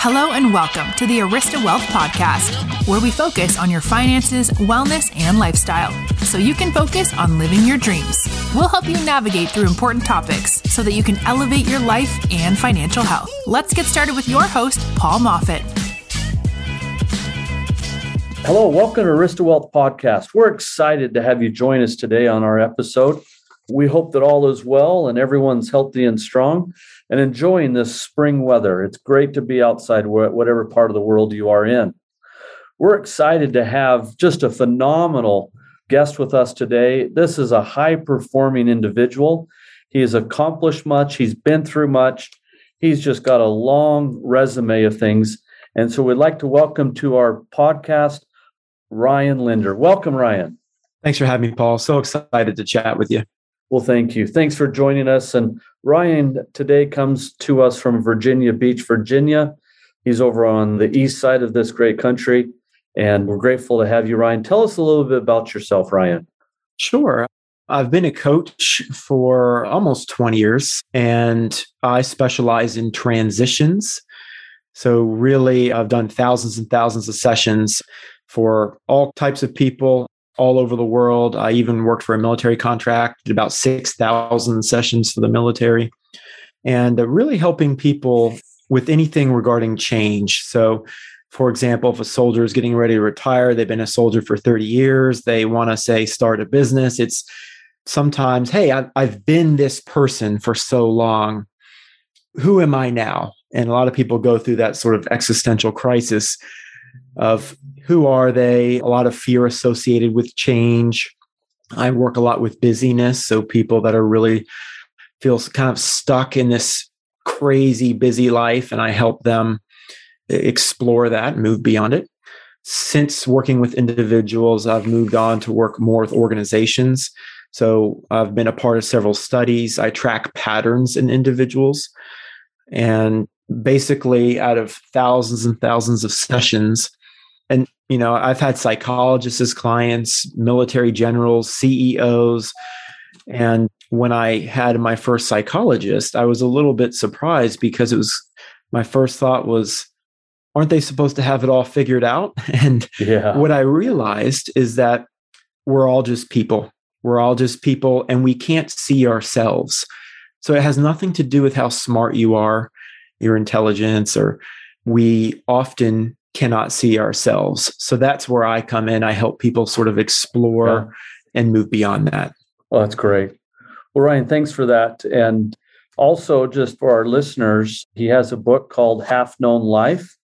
Hello and welcome to the Arista Wealth Podcast, where we focus on your finances, wellness, and lifestyle so you can focus on living your dreams. We'll help you navigate through important topics so that you can elevate your life and financial health. Let's get started with your host, Paul Moffat. Hello, welcome to Arista Wealth Podcast. We're excited to have you join us today on our episode. We hope that all is well and everyone's healthy and strong and enjoying this spring weather. It's great to be outside, whatever part of the world you are in. We're excited to have just a phenomenal guest with us today. This is a high performing individual. He has accomplished much, he's been through much, he's just got a long resume of things. And so we'd like to welcome to our podcast Ryan Lindner. Welcome, Ryan. Thanks for having me, Paul. So excited to chat with you. Well, thank you. Thanks for joining us. And Ryan today comes to us from Virginia Beach, Virginia. He's over on the east side of this great country. And we're grateful to have you, Ryan. Tell us a little bit about yourself, Ryan. Sure. I've been a coach for almost 20 years, and I specialize in transitions. So, really, I've done thousands and thousands of sessions for all types of people all over the world. I even worked for a military contract, did about 6,000 sessions for the military, and uh, really helping people with anything regarding change. So, for example, if a soldier is getting ready to retire, they've been a soldier for 30 years, they want to say start a business. It's sometimes, hey, I've, I've been this person for so long. Who am I now? And a lot of people go through that sort of existential crisis of who are they? A lot of fear associated with change. I work a lot with busyness. So people that are really feel kind of stuck in this crazy busy life, and I help them explore that, move beyond it. Since working with individuals, I've moved on to work more with organizations. So I've been a part of several studies. I track patterns in individuals. And basically, out of thousands and thousands of sessions, and you know i've had psychologists as clients military generals ceos and when i had my first psychologist i was a little bit surprised because it was my first thought was aren't they supposed to have it all figured out? And yeah. what i realized is that we're all just people. We're all just people and we can't see ourselves. So it has nothing to do with how smart you are your intelligence or we often cannot see ourselves. So that's where I come in. I help people sort of explore yeah. and move beyond that. Well, that's great. Well, Ryan, thanks for that. And also, just for our listeners, he has a book called Half Known Life.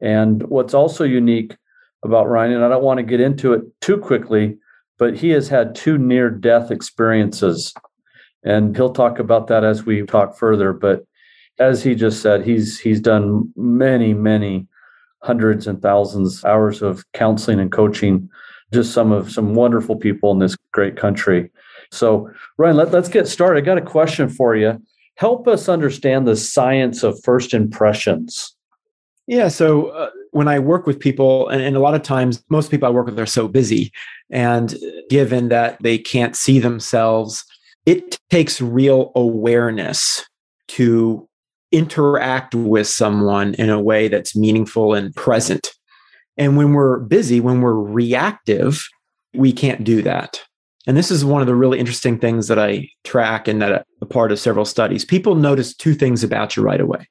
And what's also unique about Ryan, and I don't want to get into it too quickly, but he has had two near death experiences. And he'll talk about that as we talk further. But as he just said, he's he's done many, many hundreds and thousands hours of counseling and coaching just some of some wonderful people in this great country. So ryan let, let's get started. I got a question for you. Help us understand the science of first impressions. Yeah so uh, when i work with people and, and a lot of times most people i work with are so busy and given that they can't see themselves it takes real awareness to interact with someone in a way that's meaningful and present. And when we're busy, when we're reactive, we can't do that. And this is one of the really interesting things that I track and that a part of several studies. People notice two things about you right away,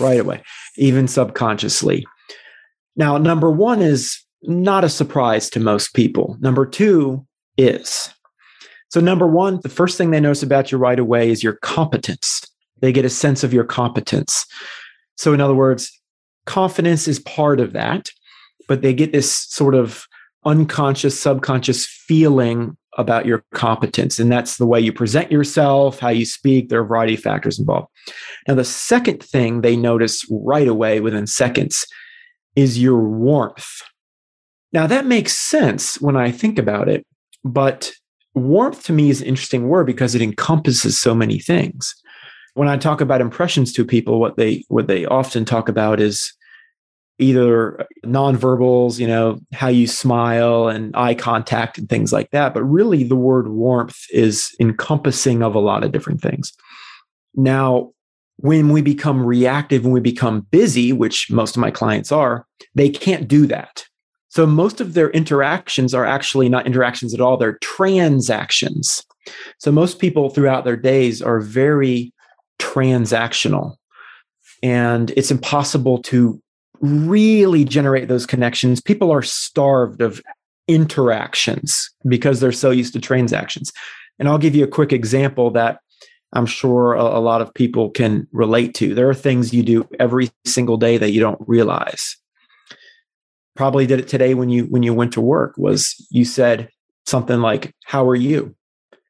right away, even subconsciously. Now, number one is not a surprise to most people. Number two is. So, number one, the first thing they notice about you right away is your competence. They get a sense of your competence. So, in other words, confidence is part of that, but they get this sort of unconscious, subconscious feeling about your competence. And that's the way you present yourself, how you speak. There are a variety of factors involved. Now, the second thing they notice right away within seconds is your warmth. Now, that makes sense when I think about it, but warmth to me is an interesting word because it encompasses so many things when I talk about impressions to people, what they what they often talk about is either nonverbals, you know, how you smile and eye contact and things like that. But really, the word warmth is encompassing of a lot of different things. Now, when we become reactive, when we become busy, which most of my clients are, they can't do that. So most of their interactions are actually not interactions at all, they're transactions. So most people throughout their days are very transactional. And it's impossible to really generate those connections. People are starved of interactions because they're so used to transactions. And I'll give you a quick example that I'm sure a, lot of people can relate to. There are things you do every single day that you don't realize. Probably did it today when you when you went to work was you said something like how are you?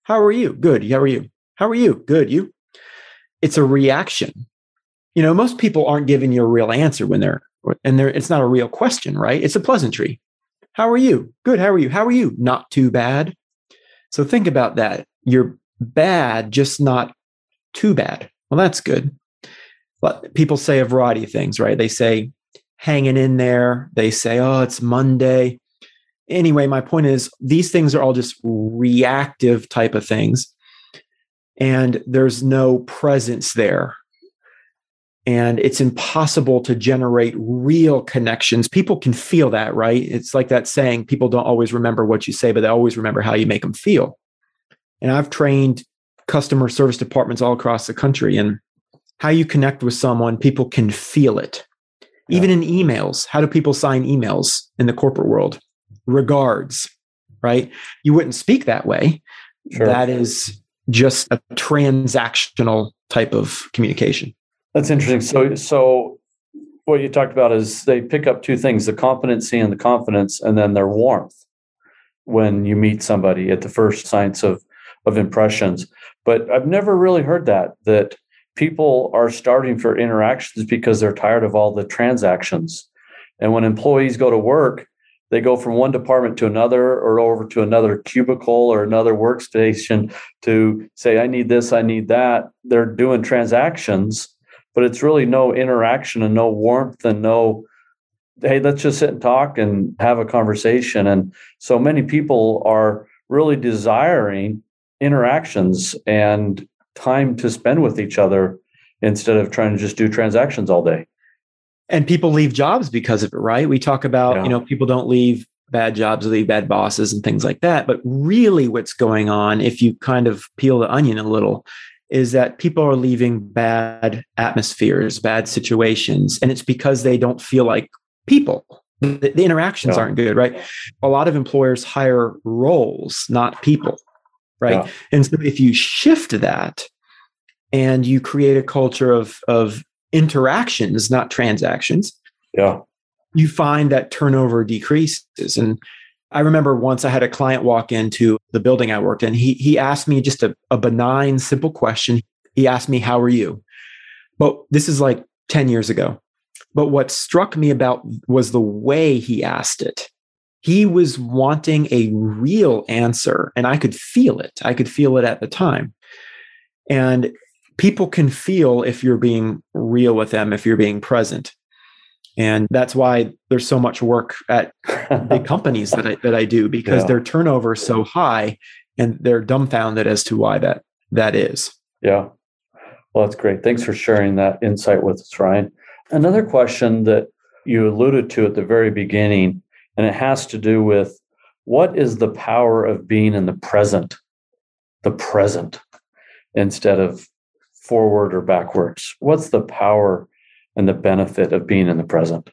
How are you? Good. How are you? How are you? Good. You? It's a reaction. You know, most people aren't giving you a real answer when they're and they're it's not a real question, right? It's a pleasantry. How are you? Good. How are you? How are you? Not too bad. So think about that. You're bad, just not too bad. Well, that's good. But people say a variety of things, right? They say hanging in there. They say, oh, it's Monday. Anyway, my point is these things are all just reactive type of things. And there's no presence there. And it's impossible to generate real connections. People can feel that, right? It's like that saying people don't always remember what you say, but they always remember how you make them feel. And I've trained customer service departments all across the country. And how you connect with someone, people can feel it. Yeah. Even in emails, how do people sign emails in the corporate world? Regards, right? You wouldn't speak that way. Sure. That is just a transactional type of communication. That's interesting. So, so what you talked about is they pick up two things: the competency and the confidence, and then their warmth when you meet somebody at the first signs of of impressions. But I've never really heard that that people are starting for interactions because they're tired of all the transactions. And when employees go to work, they go from one department to another or over to another cubicle or another workstation to say, I need this, I need that. They're doing transactions, but it's really no interaction and no warmth and no, hey, let's just sit and talk and have a conversation. And so many people are really desiring interactions and time to spend with each other instead of trying to just do transactions all day. And people leave jobs because of it, right? We talk about, yeah. you know, people don't leave bad jobs, leave bad bosses and things like that. But really, what's going on, if you kind of peel the onion a little, is that people are leaving bad atmospheres, bad situations. And it's because they don't feel like people. The, the interactions yeah. aren't good, right? A lot of employers hire roles, not people right? Yeah. And so if you shift that and you create a culture of of interactions, not transactions, yeah, you find that turnover decreases. And I remember once I had a client walk into the building I worked in. He he asked me just a, a benign, simple question. He asked me, "How are you?" But this is like 10 years ago. But what struck me about was the way he asked it he was wanting a real answer and i could feel it i could feel it at the time and people can feel if you're being real with them if you're being present. And that's why there's so much work at big companies that I, that I do because yeah. their turnover is so high and they're dumbfounded as to why that that is. Yeah. Well that's great. Thanks for sharing that insight with us ryan. Another question that you alluded to at the very beginning and it has to do with what is the power of being in the present, the present, instead of forward or backwards? What's the power and the benefit of being in the present?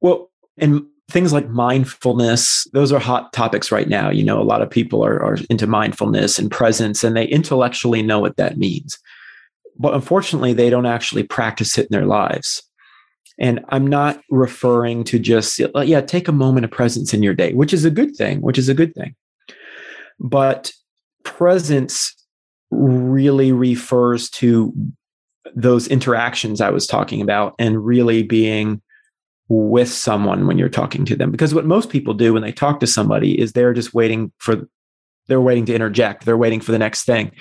Well, and things like mindfulness, those are hot topics right now. You know, a lot of people are, are into mindfulness and presence, and they intellectually know what that means. But unfortunately, they don't actually practice it in their lives. And I'm not referring to just, yeah, take a moment of presence in your day, which is a good thing, which is a good thing. But presence really refers to those interactions I was talking about and really being with someone when you're talking to them. Because what most people do when they talk to somebody is they're just waiting for, they're waiting to interject, they're waiting for the next thing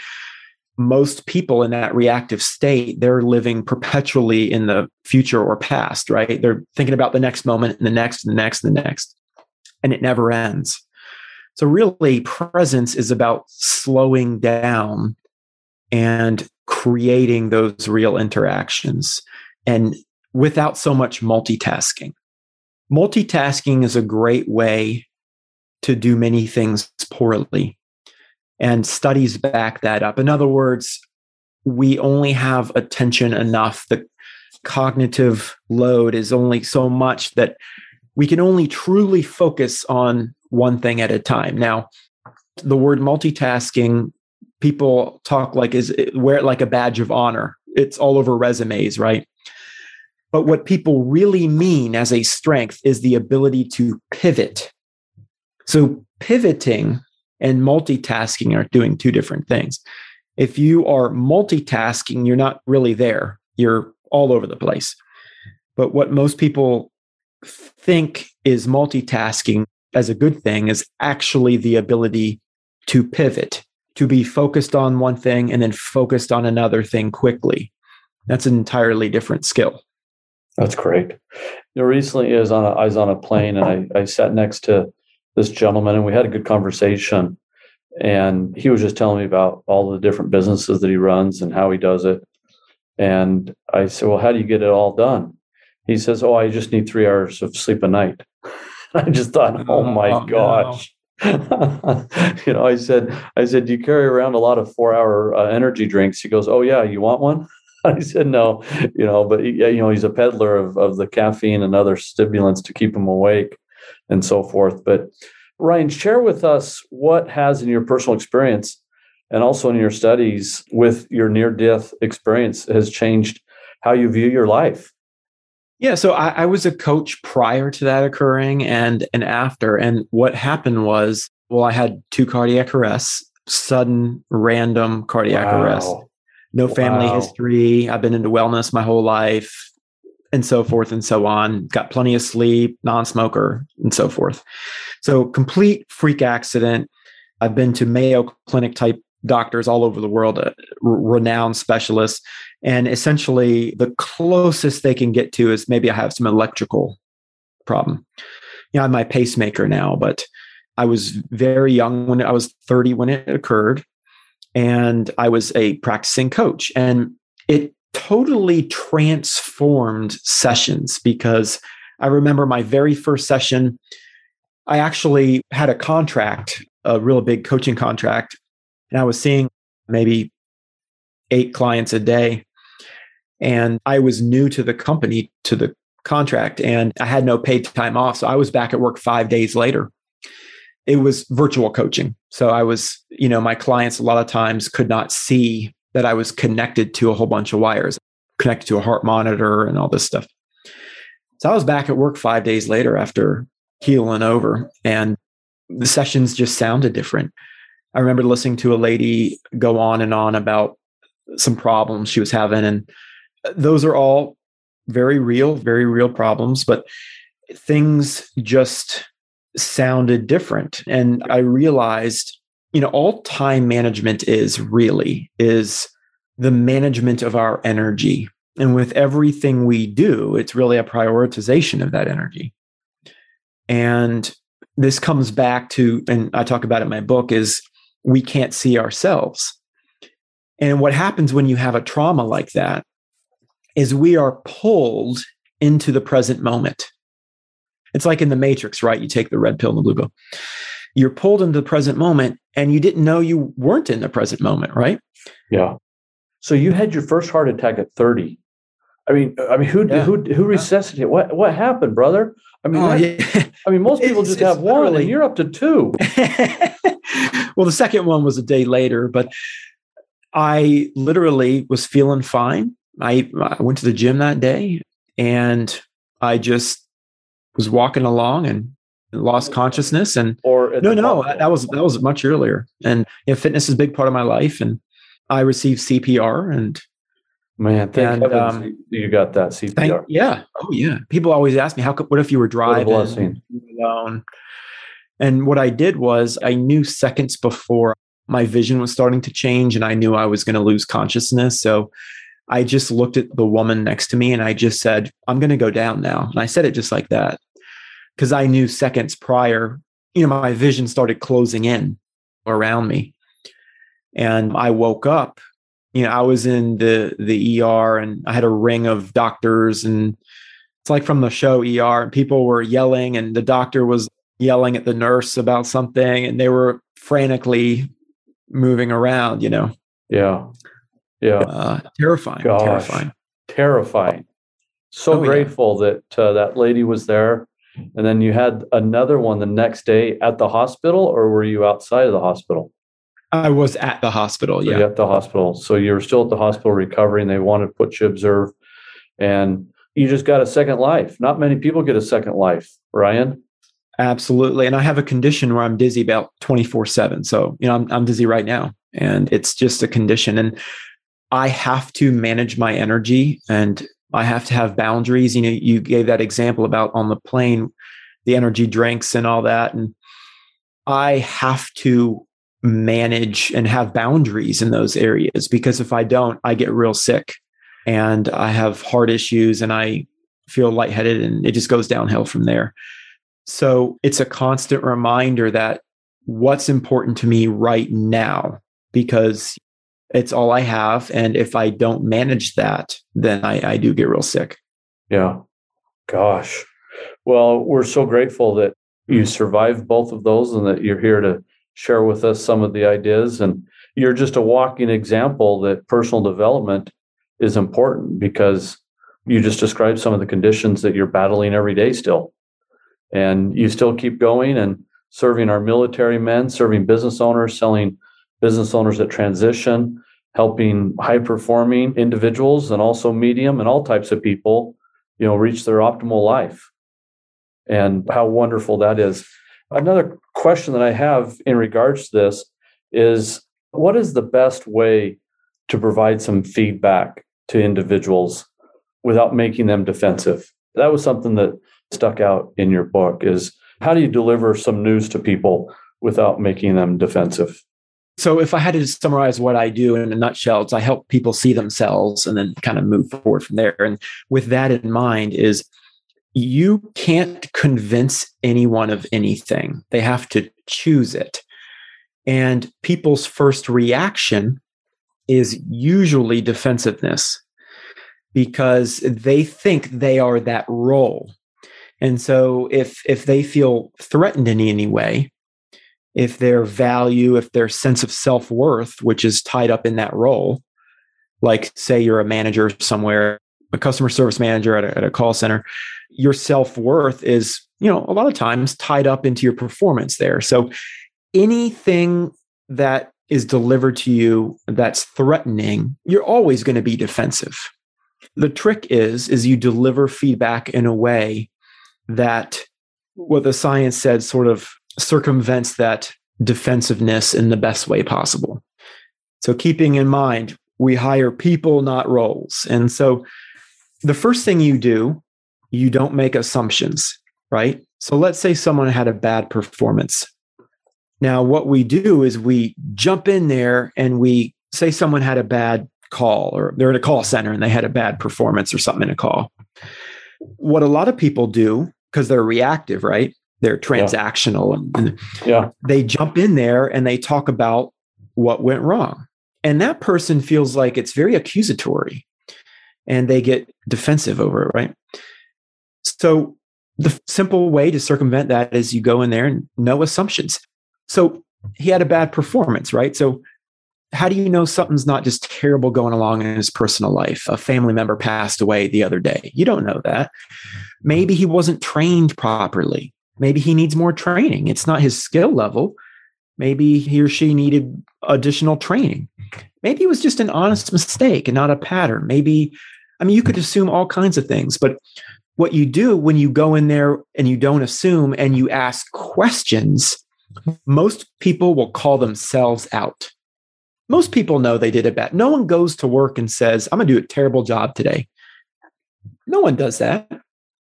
most people in that reactive state, they're living perpetually in the future or past, right? They're thinking about the next moment and the next and the next and the next, and it never ends. So, really, presence is about slowing down and creating those real interactions and without so much multitasking. Multitasking is a great way to do many things poorly. And studies back that up. In other words, we only have attention enough. The cognitive load is only so much that we can only truly focus on one thing at a time. Now, the word multitasking, people talk like is wear it like a badge of honor. It's all over resumes, right? But what people really mean as a strength is the ability to pivot. So pivoting and multitasking are doing two different things. If you are multitasking, you're not really there. You're all over the place. But what most people think is multitasking as a good thing is actually the ability to pivot, to be focused on one thing and then focused on another thing quickly. That's an entirely different skill. That's great. You know, recently I was on a, I was on a plane and I, I sat next to this gentleman and we had a good conversation. And he was just telling me about all the different businesses that he runs and how he does it. And I said, Well, how do you get it all done? He says, Oh, I just need three hours of sleep a night. I just thought, Oh my oh, gosh. You know, I said, I said, do you carry around a lot of four hour uh, energy drinks? He goes, Oh, yeah, you want one? I said, No, you know, but he, you know, he's a peddler of, of the caffeine and other stimulants to keep him awake and so forth. But Ryan, share with us what has in your personal experience and also in your studies with your near death experience has changed how you view your life. Yeah, so I, I, was a coach prior to that occurring and and after. And what happened was, well, I had two cardiac arrests, sudden, random cardiac wow. arrest. No family wow. history. I've been into wellness my whole life and so forth and so on. Got plenty of sleep, non smoker, and so forth. So, complete freak accident. I've been to Mayo Clinic type doctors all over the world, uh, renowned specialists. And essentially, the closest they can get to is maybe I have some electrical problem. You know, I'm my pacemaker now, but I was very young when I was 30 when it occurred. And I was a practicing coach. And it totally transformed sessions because I remember my very first session, I actually had a contract, a real big coaching contract, and I was seeing maybe eight clients a day. And I was new to the company, to the contract, and I had no paid time off. So I was back at work five days later. It was virtual coaching. So I was, you know, my clients a lot of times could not see that I was connected to a whole bunch of wires, connected to a heart monitor and all this stuff. So I was back at work five days later after healing over, and the sessions just sounded different. I remember listening to a lady go on and on about some problems she was having, and uh, those are all very real, very real problems, but things just sounded different. And I realized you know all time management is really is the management of our energy and with everything we do it's really a prioritization of that energy and this comes back to and i talk about it in my book is we can't see ourselves and what happens when you have a trauma like that is we are pulled into the present moment it's like in the matrix right you take the red pill and the blue pill you're pulled into the present moment and you didn't know you weren't in the present moment, right? Yeah. So you had your first heart attack at 30. I mean, uh, I mean, who yeah. who who resuscitated? What what happened, brother? I mean, oh, yeah. I mean, most people just have one, and you're up to two. well, the second one was a day later, but I literally was feeling fine. I, I went to the gym that day, and I just was walking along, and lost consciousness and or no no that was that was much earlier and you know, fitness is a big part of my life and i received cpr and man thank and, um, you got that cpr thank, yeah. Oh yeah. People always ask me how could what if you were driving alone? And what i did was i knew seconds before my vision was starting to change and i knew i was going to lose consciousness. So i just looked at the woman next to me and i just said i'm going to go down now. And i said it just like that. Because I knew seconds prior, you know, my vision started closing in around me. And I woke up you know, I was in the the ER and I had a ring of doctors and it's like from the show ER and people were yelling and the doctor was yelling at the nurse about something and they were frantically moving around, you know. Yeah. Yeah. Uh, terrifying. Gosh. Terrifying. Terrifying. So oh, grateful yeah. that uh, that lady was there. And then you had another one the next day at the hospital, or were you outside of the hospital? I was at the hospital. Yeah. At the hospital. So you were still at the hospital recovering. They wanted to put you observe. And you just got a second life. Not many people get a second life, Ryan. Absolutely. And I have a condition where I'm dizzy about 24 7. So, you know, I'm, I'm dizzy right now and it's just a condition. And I have to manage my energy and I have to have boundaries. You know, you gave that example about on the plane, the energy drinks and all that. And I have to manage and have boundaries in those areas because if I don't, I get real sick and I have heart issues and I feel lightheaded and it just goes downhill from there. So it's a constant reminder that what's important to me right now, because it's all I have. And if I don't manage that, then I, I do get real sick. Yeah. Gosh. Well, we're so grateful that you mm. survived both of those and that you're here to share with us some of the ideas. And you're just a walking example that personal development is important because you just described some of the conditions that you're battling every day still and you still keep going and serving our military men, serving business owners, selling business owners that transition, helping high performing individuals and also medium and all types of people, you know, reach their optimal life. And how wonderful that is. Another question that I have in regards to this is what is the best way to provide some feedback to individuals without making them defensive? That was something that stuck out in your book is how do you deliver some news to people without making them defensive? So, if I had to summarize what I do in a nutshell, it's I help people see themselves and then kind of move forward from there. And with that in mind, is you can't convince anyone of anything, they have to choose it. And people's first reaction is usually defensiveness because they think they are that role. And so if if they feel threatened in any way, if their value, if their sense of self-worth, which is tied up in that role, like say you're a manager somewhere, a customer service manager at a, at a call center, your self-worth is, you know, a lot of times tied up into your performance there. So anything that is delivered to you that's threatening, you're always going to be defensive. The trick is is you deliver feedback in a way that what the science said sort of circumvents that defensiveness in the best way possible. So, keeping in mind, we hire people, not roles. And so, the first thing you do, you don't make assumptions, right? So, let's say someone had a bad performance. Now, what we do is we jump in there and we say someone had a bad call or they're in a call center and they had a bad performance or something in a call. What a lot of people do because they're reactive, right? They're transactional yeah. and, yeah. they jump in there and they talk about what went wrong. And that person feels like it's very accusatory and they get defensive over it, right? So the simple way to circumvent that is you go in there and no assumptions. So he had a bad performance, right? So how do you know something's not just terrible going along in his personal life? A family member passed away the other day. You don't know that. Maybe he wasn't trained properly. Maybe he needs more training. It's not his skill level. Maybe he or she needed additional training. Maybe it was just an honest mistake and not a pattern. Maybe, I mean, you could assume all kinds of things, but what you do when you go in there and you don't assume and you ask questions, most people will call themselves out. Most people know they did it bad. No one goes to work and says, I'm going to do a terrible job today. No one does that.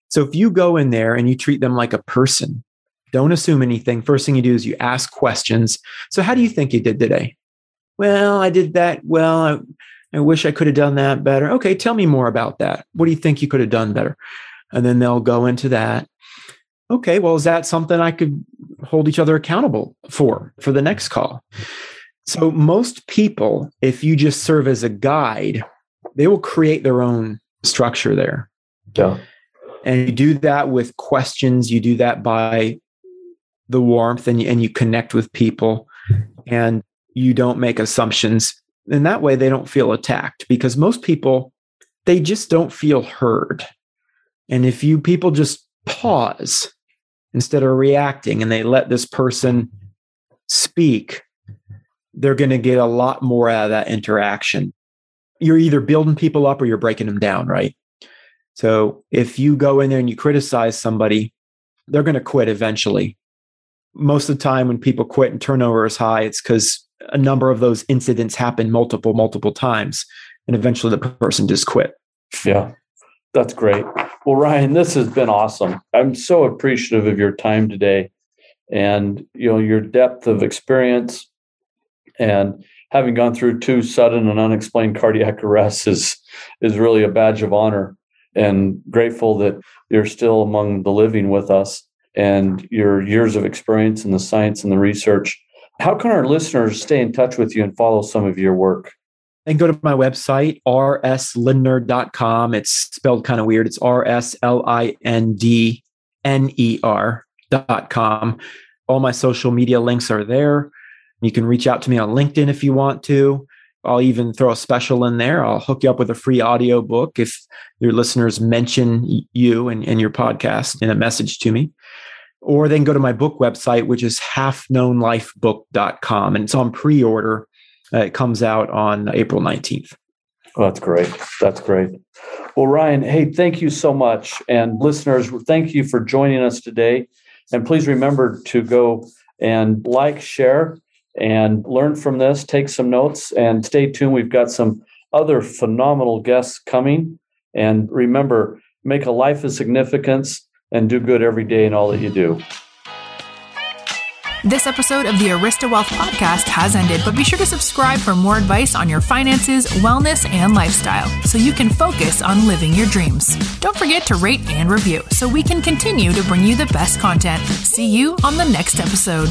So if you go in there and you treat them like a person, don't assume anything. First thing you do is you ask questions. So how do you think you did today? Well, I did that. Well, I, I wish I could have done that better. Okay, tell me more about that. What do you think you could have done better? And then they'll go into that. Okay, well, is that something I could hold each other accountable for for the next call? So, most people, if you just serve as a guide, they will create their own structure there. Yeah. And you do that with questions, you do that by the warmth, and you, and you connect with people, and you don't make assumptions. And that way, they don't feel attacked because most people, they just don't feel heard. And if you people just pause instead of reacting and they let this person speak, they're going to get a lot more out of that interaction. You're either building people up or you're breaking them down, right? So if you go in there and you criticize somebody, they're going to quit eventually. Most of the time, when people quit and turnover is high, it's because a number of those incidents happen multiple, multiple times. And eventually the person just quit. Yeah, that's great. Well, Ryan, this has been awesome. I'm so appreciative of your time today and you know your depth of experience and having gone through two sudden and unexplained cardiac arrests is is really a badge of honor and grateful that you're still among the living with us and your years of experience in the science and the research how can our listeners stay in touch with you and follow some of your work and go to my website rslindner.com it's spelled kind of weird it's r-s-l-i-n-d-n-e-r.com all my social media links are there you can reach out to me on LinkedIn if you want to. I'll even throw a special in there. I'll hook you up with a free audio book if your listeners mention you and, and your podcast in a message to me. Or then go to my book website, which is halfknownlifebook.com. And it's on pre order. Uh, it comes out on April 19th. Oh, that's great. That's great. Well, Ryan, hey, thank you so much. And listeners, thank you for joining us today. And please remember to go and like, share, and learn from this, take some notes, and stay tuned. We've got some other phenomenal guests coming. And remember, make a life of significance and do good every day in all that you do. This episode of the Arista Wealth podcast has ended, but be sure to subscribe for more advice on your finances, wellness, and lifestyle so you can focus on living your dreams. Don't forget to rate and review so we can continue to bring you the best content. See you on the next episode.